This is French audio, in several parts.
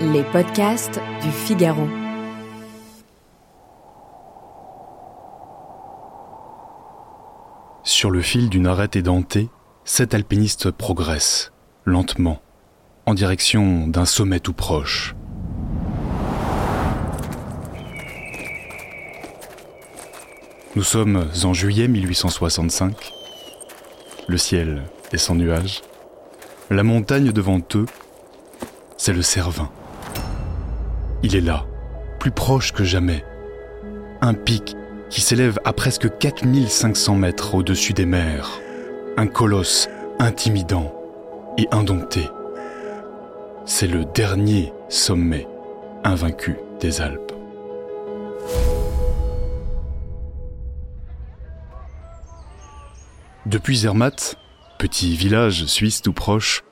Les podcasts du Figaro. Sur le fil d'une arête édentée, sept alpinistes progressent, lentement, en direction d'un sommet tout proche. Nous sommes en juillet 1865. Le ciel est sans nuages. La montagne devant eux, c'est le Cervin. Il est là, plus proche que jamais. Un pic qui s'élève à presque 4500 mètres au-dessus des mers. Un colosse intimidant et indompté. C'est le dernier sommet invaincu des Alpes. Depuis Zermatt, petit village suisse tout proche,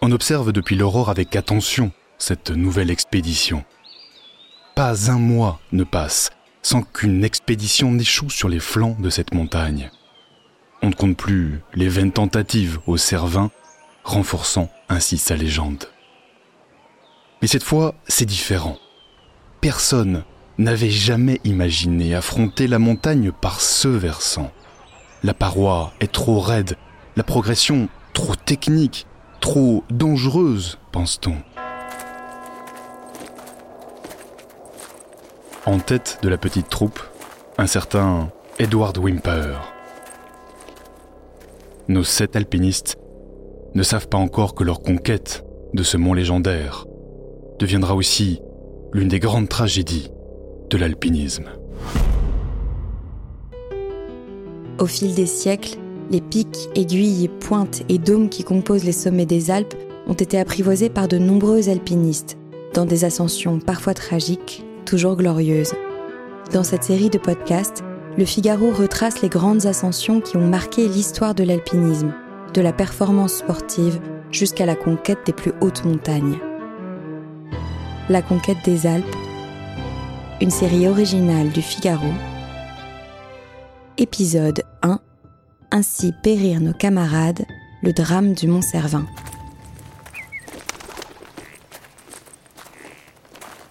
on observe depuis l'aurore avec attention cette nouvelle expédition. Pas un mois ne passe sans qu'une expédition n'échoue sur les flancs de cette montagne. On ne compte plus les vaines tentatives au Cervin, renforçant ainsi sa légende. Mais cette fois, c'est différent. Personne n'avait jamais imaginé affronter la montagne par ce versant. La paroi est trop raide, la progression trop technique, trop dangereuse, pense-t-on. En tête de la petite troupe, un certain Edward Wimper. Nos sept alpinistes ne savent pas encore que leur conquête de ce mont légendaire deviendra aussi l'une des grandes tragédies de l'alpinisme. Au fil des siècles, les pics, aiguilles, pointes et dômes qui composent les sommets des Alpes ont été apprivoisés par de nombreux alpinistes, dans des ascensions parfois tragiques, toujours glorieuses. Dans cette série de podcasts, le Figaro retrace les grandes ascensions qui ont marqué l'histoire de l'alpinisme, de la performance sportive jusqu'à la conquête des plus hautes montagnes. La conquête des Alpes, une série originale du Figaro, épisode 1 Ainsi périr nos camarades, le drame du Mont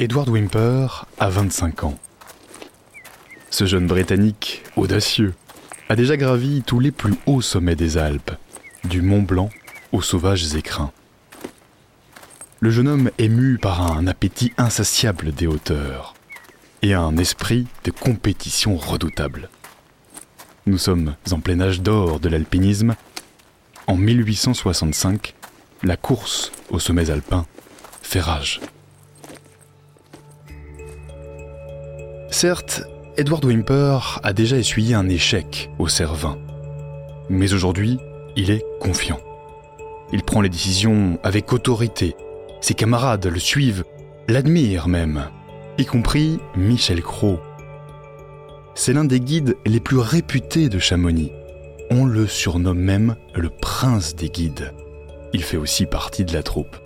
Edward Wimper a 25 ans. Ce jeune Britannique, audacieux, a déjà gravi tous les plus hauts sommets des Alpes, du Mont Blanc aux sauvages écrins. Le jeune homme est mu par un appétit insatiable des hauteurs et un esprit de compétition redoutable. Nous sommes en plein âge d'or de l'alpinisme. En 1865, la course aux sommets alpins fait rage. Certes, Edward Wimper a déjà essuyé un échec au Cervin. Mais aujourd'hui, il est confiant. Il prend les décisions avec autorité. Ses camarades le suivent, l'admirent même, y compris Michel Cros. C'est l'un des guides les plus réputés de Chamonix. On le surnomme même le prince des guides. Il fait aussi partie de la troupe.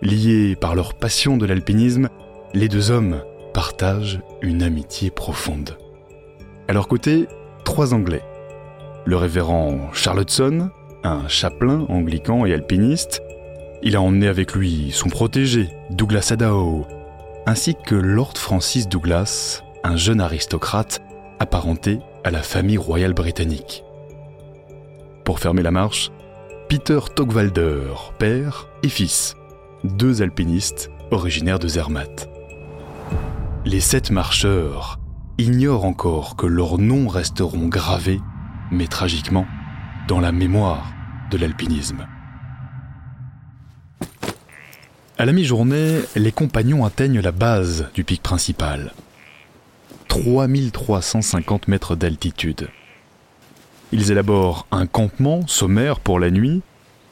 Liés par leur passion de l'alpinisme, les deux hommes partagent une amitié profonde. À leur côté, trois Anglais. Le révérend Charlottson, un chapelain anglican et alpiniste. Il a emmené avec lui son protégé, Douglas Adao, ainsi que Lord Francis Douglas, un jeune aristocrate apparenté à la famille royale britannique. Pour fermer la marche, Peter Togwalder, père et fils, deux alpinistes originaires de Zermatt. Les sept marcheurs ignorent encore que leurs noms resteront gravés, mais tragiquement, dans la mémoire de l'alpinisme. À la mi-journée, les compagnons atteignent la base du pic principal. 3350 mètres d'altitude. Ils élaborent un campement sommaire pour la nuit,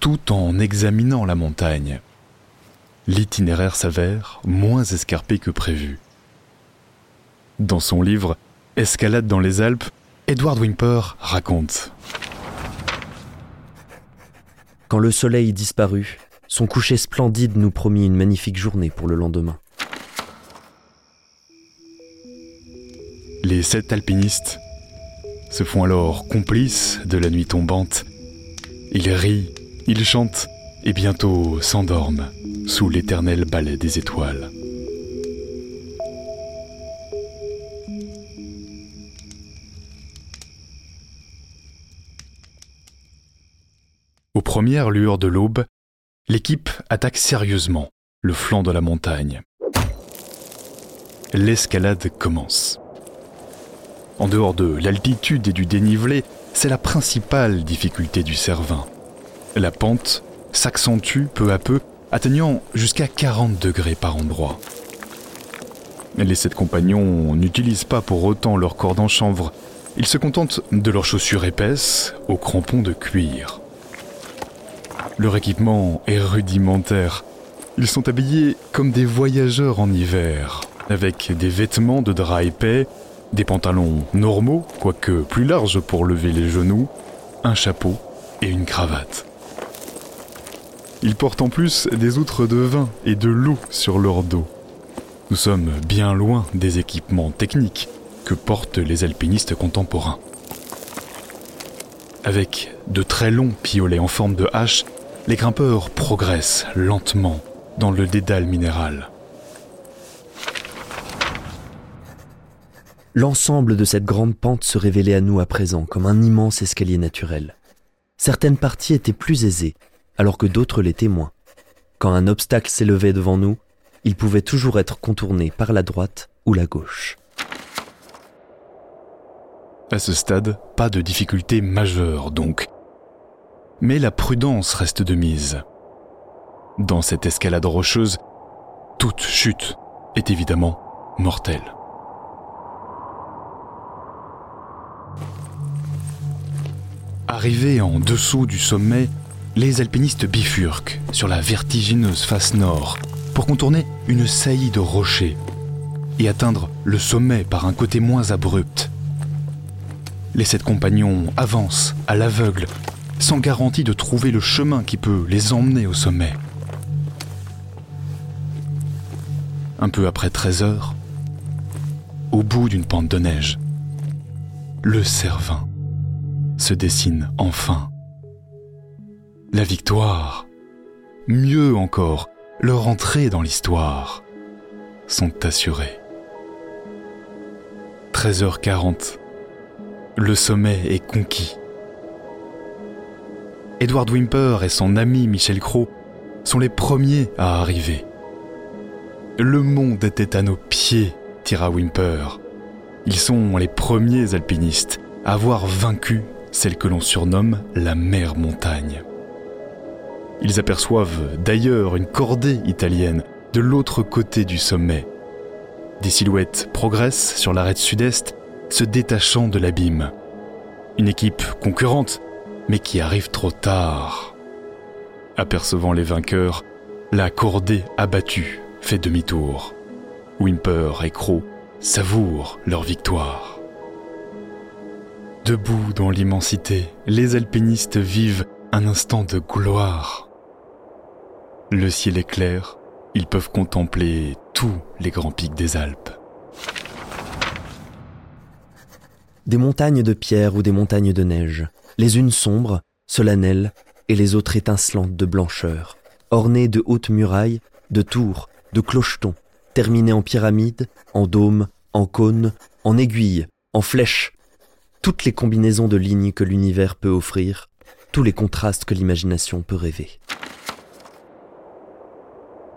tout en examinant la montagne. L'itinéraire s'avère moins escarpé que prévu. Dans son livre Escalade dans les Alpes, Edward Wimper raconte Quand le soleil disparut, son coucher splendide nous promit une magnifique journée pour le lendemain. Les sept alpinistes se font alors complices de la nuit tombante. Ils rient, ils chantent et bientôt s'endorment sous l'éternel balai des étoiles. Premières lueurs de l'aube, l'équipe attaque sérieusement le flanc de la montagne. L'escalade commence. En dehors de l'altitude et du dénivelé, c'est la principale difficulté du Cervin. La pente s'accentue peu à peu, atteignant jusqu'à 40 degrés par endroit. Les sept compagnons n'utilisent pas pour autant leur corde en chanvre. Ils se contentent de leurs chaussures épaisses aux crampons de cuir. Leur équipement est rudimentaire. Ils sont habillés comme des voyageurs en hiver, avec des vêtements de drap épais, des pantalons normaux, quoique plus larges pour lever les genoux, un chapeau et une cravate. Ils portent en plus des outres de vin et de loup sur leur dos. Nous sommes bien loin des équipements techniques que portent les alpinistes contemporains. Avec de très longs piolets en forme de hache, les grimpeurs progressent lentement dans le dédale minéral. L'ensemble de cette grande pente se révélait à nous à présent comme un immense escalier naturel. Certaines parties étaient plus aisées, alors que d'autres l'étaient moins. Quand un obstacle s'élevait devant nous, il pouvait toujours être contourné par la droite ou la gauche. À ce stade, pas de difficulté majeure donc, mais la prudence reste de mise. Dans cette escalade rocheuse, toute chute est évidemment mortelle. Arrivés en dessous du sommet, les alpinistes bifurquent sur la vertigineuse face nord pour contourner une saillie de rochers et atteindre le sommet par un côté moins abrupt. Les sept compagnons avancent à l'aveugle sans garantie de trouver le chemin qui peut les emmener au sommet. Un peu après 13 heures, au bout d'une pente de neige, le Cervin se dessine enfin. La victoire, mieux encore, leur entrée dans l'histoire, sont assurées. 13h40, le sommet est conquis. Edward Wimper et son ami Michel Crow sont les premiers à arriver. Le monde était à nos pieds, tira Wimper. Ils sont les premiers alpinistes à avoir vaincu celle que l'on surnomme la mer montagne. Ils aperçoivent d'ailleurs une cordée italienne de l'autre côté du sommet. Des silhouettes progressent sur l'arête sud-est, se détachant de l'abîme. Une équipe concurrente mais qui arrive trop tard. Apercevant les vainqueurs, la cordée abattue fait demi-tour. Wimper et Crow savourent leur victoire. Debout dans l'immensité, les alpinistes vivent un instant de gloire. Le ciel est clair, ils peuvent contempler tous les grands pics des Alpes. Des montagnes de pierre ou des montagnes de neige, les unes sombres, solennelles, et les autres étincelantes de blancheur, ornées de hautes murailles, de tours, de clochetons, terminées en pyramides, en dômes, en cônes, en aiguilles, en flèches, toutes les combinaisons de lignes que l'univers peut offrir, tous les contrastes que l'imagination peut rêver.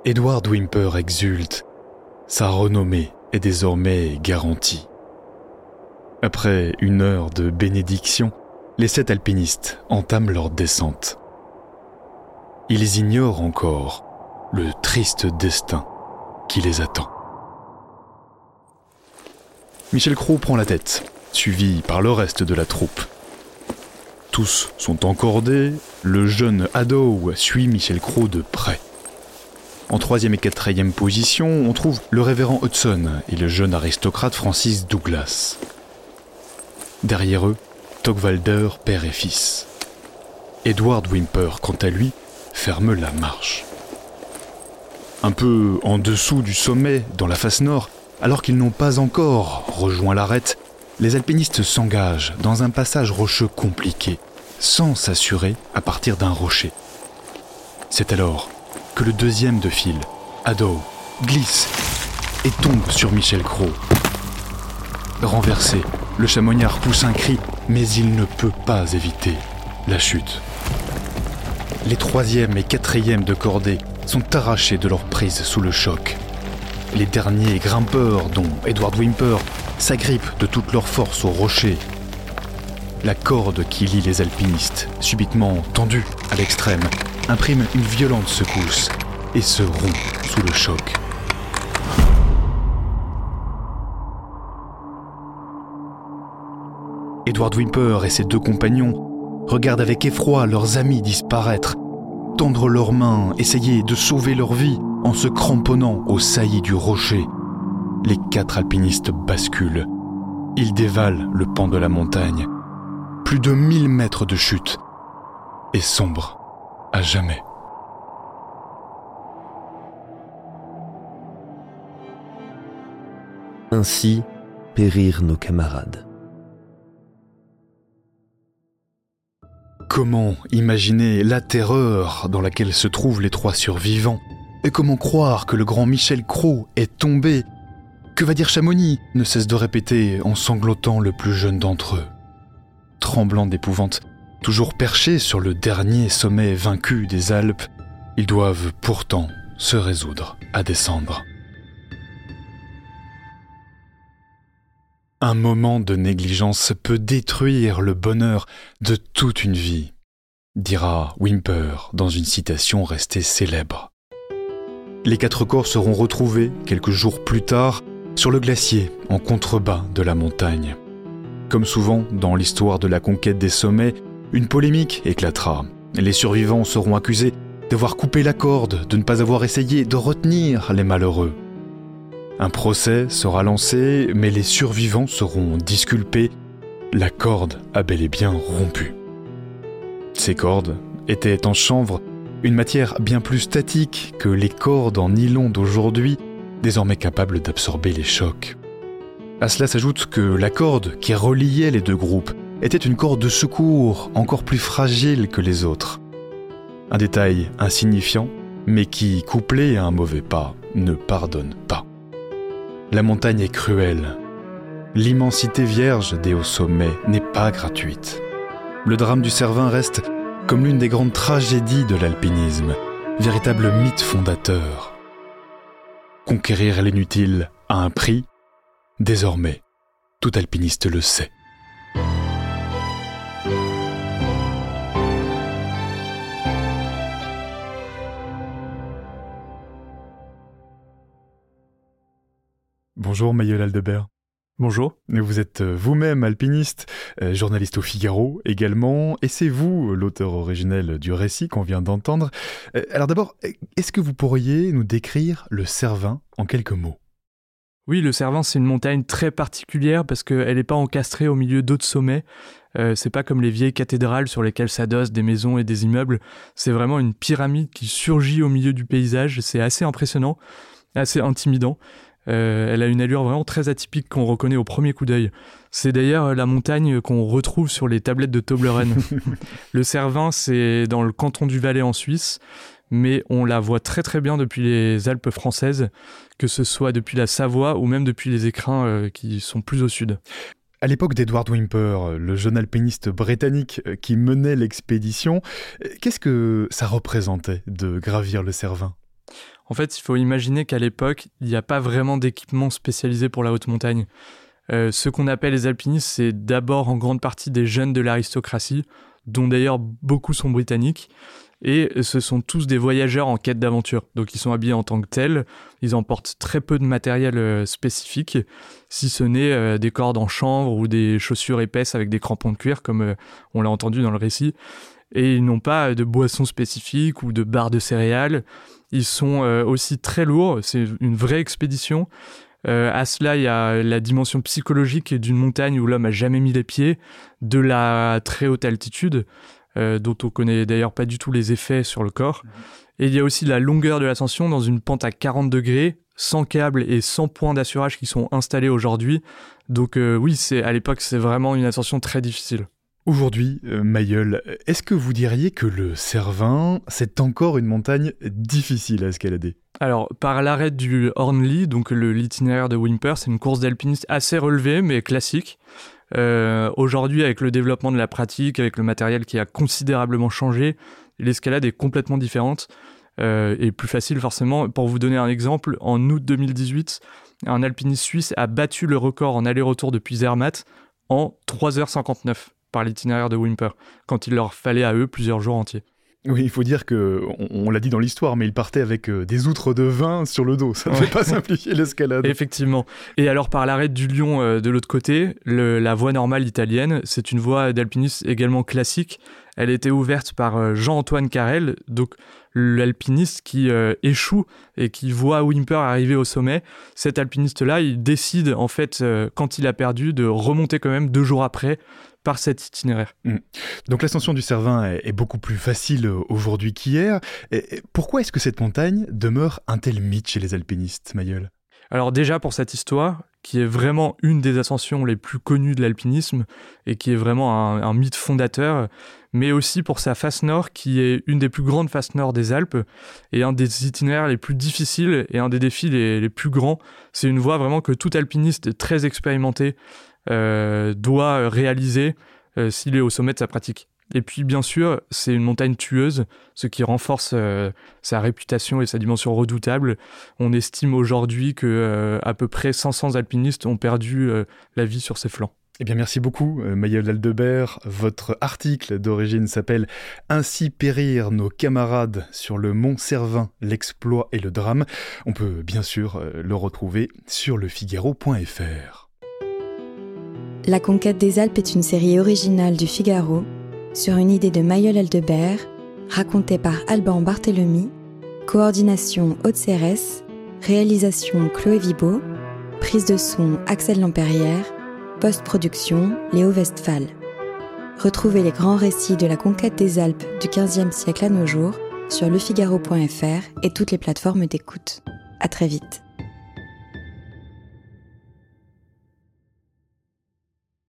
Edward Wimper exulte. Sa renommée est désormais garantie. Après une heure de bénédiction, les sept alpinistes entament leur descente. Ils ignorent encore le triste destin qui les attend. Michel Crow prend la tête, suivi par le reste de la troupe. Tous sont encordés, le jeune Haddow suit Michel Crow de près. En troisième et quatrième position, on trouve le révérend Hudson et le jeune aristocrate Francis Douglas. Derrière eux, Togwalder, père et fils. Edward Wimper, quant à lui, ferme la marche. Un peu en dessous du sommet, dans la face nord, alors qu'ils n'ont pas encore rejoint l'arête, les alpinistes s'engagent dans un passage rocheux compliqué, sans s'assurer à partir d'un rocher. C'est alors que le deuxième de file, Ado, glisse et tombe sur Michel Cros. Renversé, le chamoignard pousse un cri, mais il ne peut pas éviter la chute. Les troisième et quatrième de cordée sont arrachés de leur prise sous le choc. Les derniers grimpeurs, dont Edward Wimper, s'agrippent de toute leur force au rocher. La corde qui lie les alpinistes, subitement tendue à l'extrême, imprime une violente secousse et se rompt sous le choc. Edward Wimper et ses deux compagnons regardent avec effroi leurs amis disparaître, tendre leurs mains, essayer de sauver leur vie en se cramponnant aux saillies du rocher. Les quatre alpinistes basculent. Ils dévalent le pan de la montagne. Plus de mille mètres de chute. Et sombre à jamais. Ainsi périrent nos camarades. Comment imaginer la terreur dans laquelle se trouvent les trois survivants Et comment croire que le grand Michel Cros est tombé Que va dire Chamonix ne cesse de répéter en sanglotant le plus jeune d'entre eux. Tremblant d'épouvante, toujours perchés sur le dernier sommet vaincu des Alpes, ils doivent pourtant se résoudre à descendre. Un moment de négligence peut détruire le bonheur de toute une vie, dira Wimper dans une citation restée célèbre. Les quatre corps seront retrouvés quelques jours plus tard sur le glacier en contrebas de la montagne. Comme souvent dans l'histoire de la conquête des sommets, une polémique éclatera. Les survivants seront accusés d'avoir coupé la corde, de ne pas avoir essayé de retenir les malheureux. Un procès sera lancé, mais les survivants seront disculpés. La corde a bel et bien rompu. Ces cordes étaient en chanvre, une matière bien plus statique que les cordes en nylon d'aujourd'hui, désormais capables d'absorber les chocs. À cela s'ajoute que la corde qui reliait les deux groupes était une corde de secours encore plus fragile que les autres. Un détail insignifiant, mais qui, couplé à un mauvais pas, ne pardonne pas. La montagne est cruelle. L'immensité vierge des hauts sommets n'est pas gratuite. Le drame du Cervin reste comme l'une des grandes tragédies de l'alpinisme, véritable mythe fondateur. Conquérir l'inutile a un prix, désormais, tout alpiniste le sait. Bonjour Maïel Aldebert. Bonjour. Vous êtes euh, vous-même alpiniste, euh, journaliste au Figaro également, et c'est vous l'auteur originel du récit qu'on vient d'entendre. Euh, alors d'abord, est-ce que vous pourriez nous décrire le Cervin en quelques mots? Oui, le Cervin, c'est une montagne très particulière parce qu'elle n'est pas encastrée au milieu d'autres sommets. Euh, c'est pas comme les vieilles cathédrales sur lesquelles s'adossent des maisons et des immeubles. C'est vraiment une pyramide qui surgit au milieu du paysage. C'est assez impressionnant, assez intimidant. Euh, elle a une allure vraiment très atypique qu'on reconnaît au premier coup d'œil. C'est d'ailleurs la montagne qu'on retrouve sur les tablettes de Toblerone. le Cervin, c'est dans le canton du Valais en Suisse, mais on la voit très très bien depuis les Alpes françaises, que ce soit depuis la Savoie ou même depuis les écrins euh, qui sont plus au sud. À l'époque d'Edward Wimper, le jeune alpiniste britannique euh, qui menait l'expédition, qu'est-ce que ça représentait de gravir le Cervin? En fait, il faut imaginer qu'à l'époque, il n'y a pas vraiment d'équipement spécialisé pour la haute montagne. Euh, ce qu'on appelle les alpinistes, c'est d'abord en grande partie des jeunes de l'aristocratie, dont d'ailleurs beaucoup sont britanniques, et ce sont tous des voyageurs en quête d'aventure. Donc ils sont habillés en tant que tels, ils emportent très peu de matériel euh, spécifique, si ce n'est euh, des cordes en chanvre ou des chaussures épaisses avec des crampons de cuir, comme on l'a entendu dans le récit. Et ils n'ont pas de boissons spécifiques ou de barres de céréales. Ils sont euh, aussi très lourds, c'est une vraie expédition. Euh, à cela, il y a la dimension psychologique d'une montagne où l'homme a jamais mis les pieds, de la très haute altitude, euh, dont on connaît d'ailleurs pas du tout les effets sur le corps. Et il y a aussi la longueur de l'ascension dans une pente à 40 degrés, sans câbles et sans points d'assurage qui sont installés aujourd'hui. Donc oui, c'est à l'époque, c'est vraiment une ascension très difficile. Aujourd'hui, euh, Mayol, est-ce que vous diriez que le Cervin, c'est encore une montagne difficile à escalader? Alors, par l'arrêt du Hornly, donc l'itinéraire de Wimper, c'est une course d'alpiniste assez relevée, mais classique. Euh, aujourd'hui, avec le développement de la pratique, avec le matériel qui a considérablement changé, l'escalade est complètement différente euh, et plus facile forcément. Pour vous donner un exemple, en août 2018, un alpiniste suisse a battu le record en aller-retour depuis Zermatt en 3h59 par l'itinéraire de Wimper, quand il leur fallait à eux plusieurs jours entiers. Oui, il faut dire que, on, l'a dit dans l'histoire, mais il partait avec euh, des outres de vin sur le dos. Ça ne fait pas simplifier l'escalade. Effectivement. Et alors, par l'arrêt du Lion euh, de l'autre côté, la voie normale italienne, c'est une voie d'alpiniste également classique. Elle était ouverte par euh, Jean-Antoine Carrel, donc l'alpiniste qui échoue et qui voit Wimper arriver au sommet. Cet alpiniste-là, il décide, en fait, quand il a perdu, de remonter quand même deux jours après par cet itinéraire. Mm. Donc l'ascension du Cervin est, beaucoup plus facile aujourd'hui qu'hier. pourquoi est-ce que cette montagne demeure un tel mythe chez les alpinistes, Mayol? Alors déjà pour cette histoire, qui est vraiment une des ascensions les plus connues de l'alpinisme et qui est vraiment un, mythe fondateur, mais aussi pour sa face nord, qui est une des plus grandes faces nord des Alpes et un des itinéraires les plus difficiles et un des défis les plus grands. C'est une voie vraiment que tout alpiniste très expérimenté euh, doit réaliser euh, s'il est au sommet de sa pratique. Et puis bien sûr, c'est une montagne tueuse, ce qui renforce euh, sa réputation et sa dimension redoutable. On estime aujourd'hui que à peu près 500 alpinistes ont perdu la vie sur ses flancs. Eh bien, merci beaucoup, Maëlle Aldebert. Votre article d'origine s'appelle Ainsi périr nos camarades sur le mont Cervin, l'exploit et le drame. On peut bien sûr le retrouver sur lefigaro.fr. La conquête des Alpes est une série originale du Figaro sur une idée de Mayol Aldebert, racontée par Alban Barthélemy, coordination Haute-Cérès, réalisation Chloé Vibo, prise de son Axel Lampérière, post-production Léo Westphal. Retrouvez les grands récits de la conquête des Alpes du XVe siècle à nos jours sur lefigaro.fr et toutes les plateformes d'écoute. À très vite.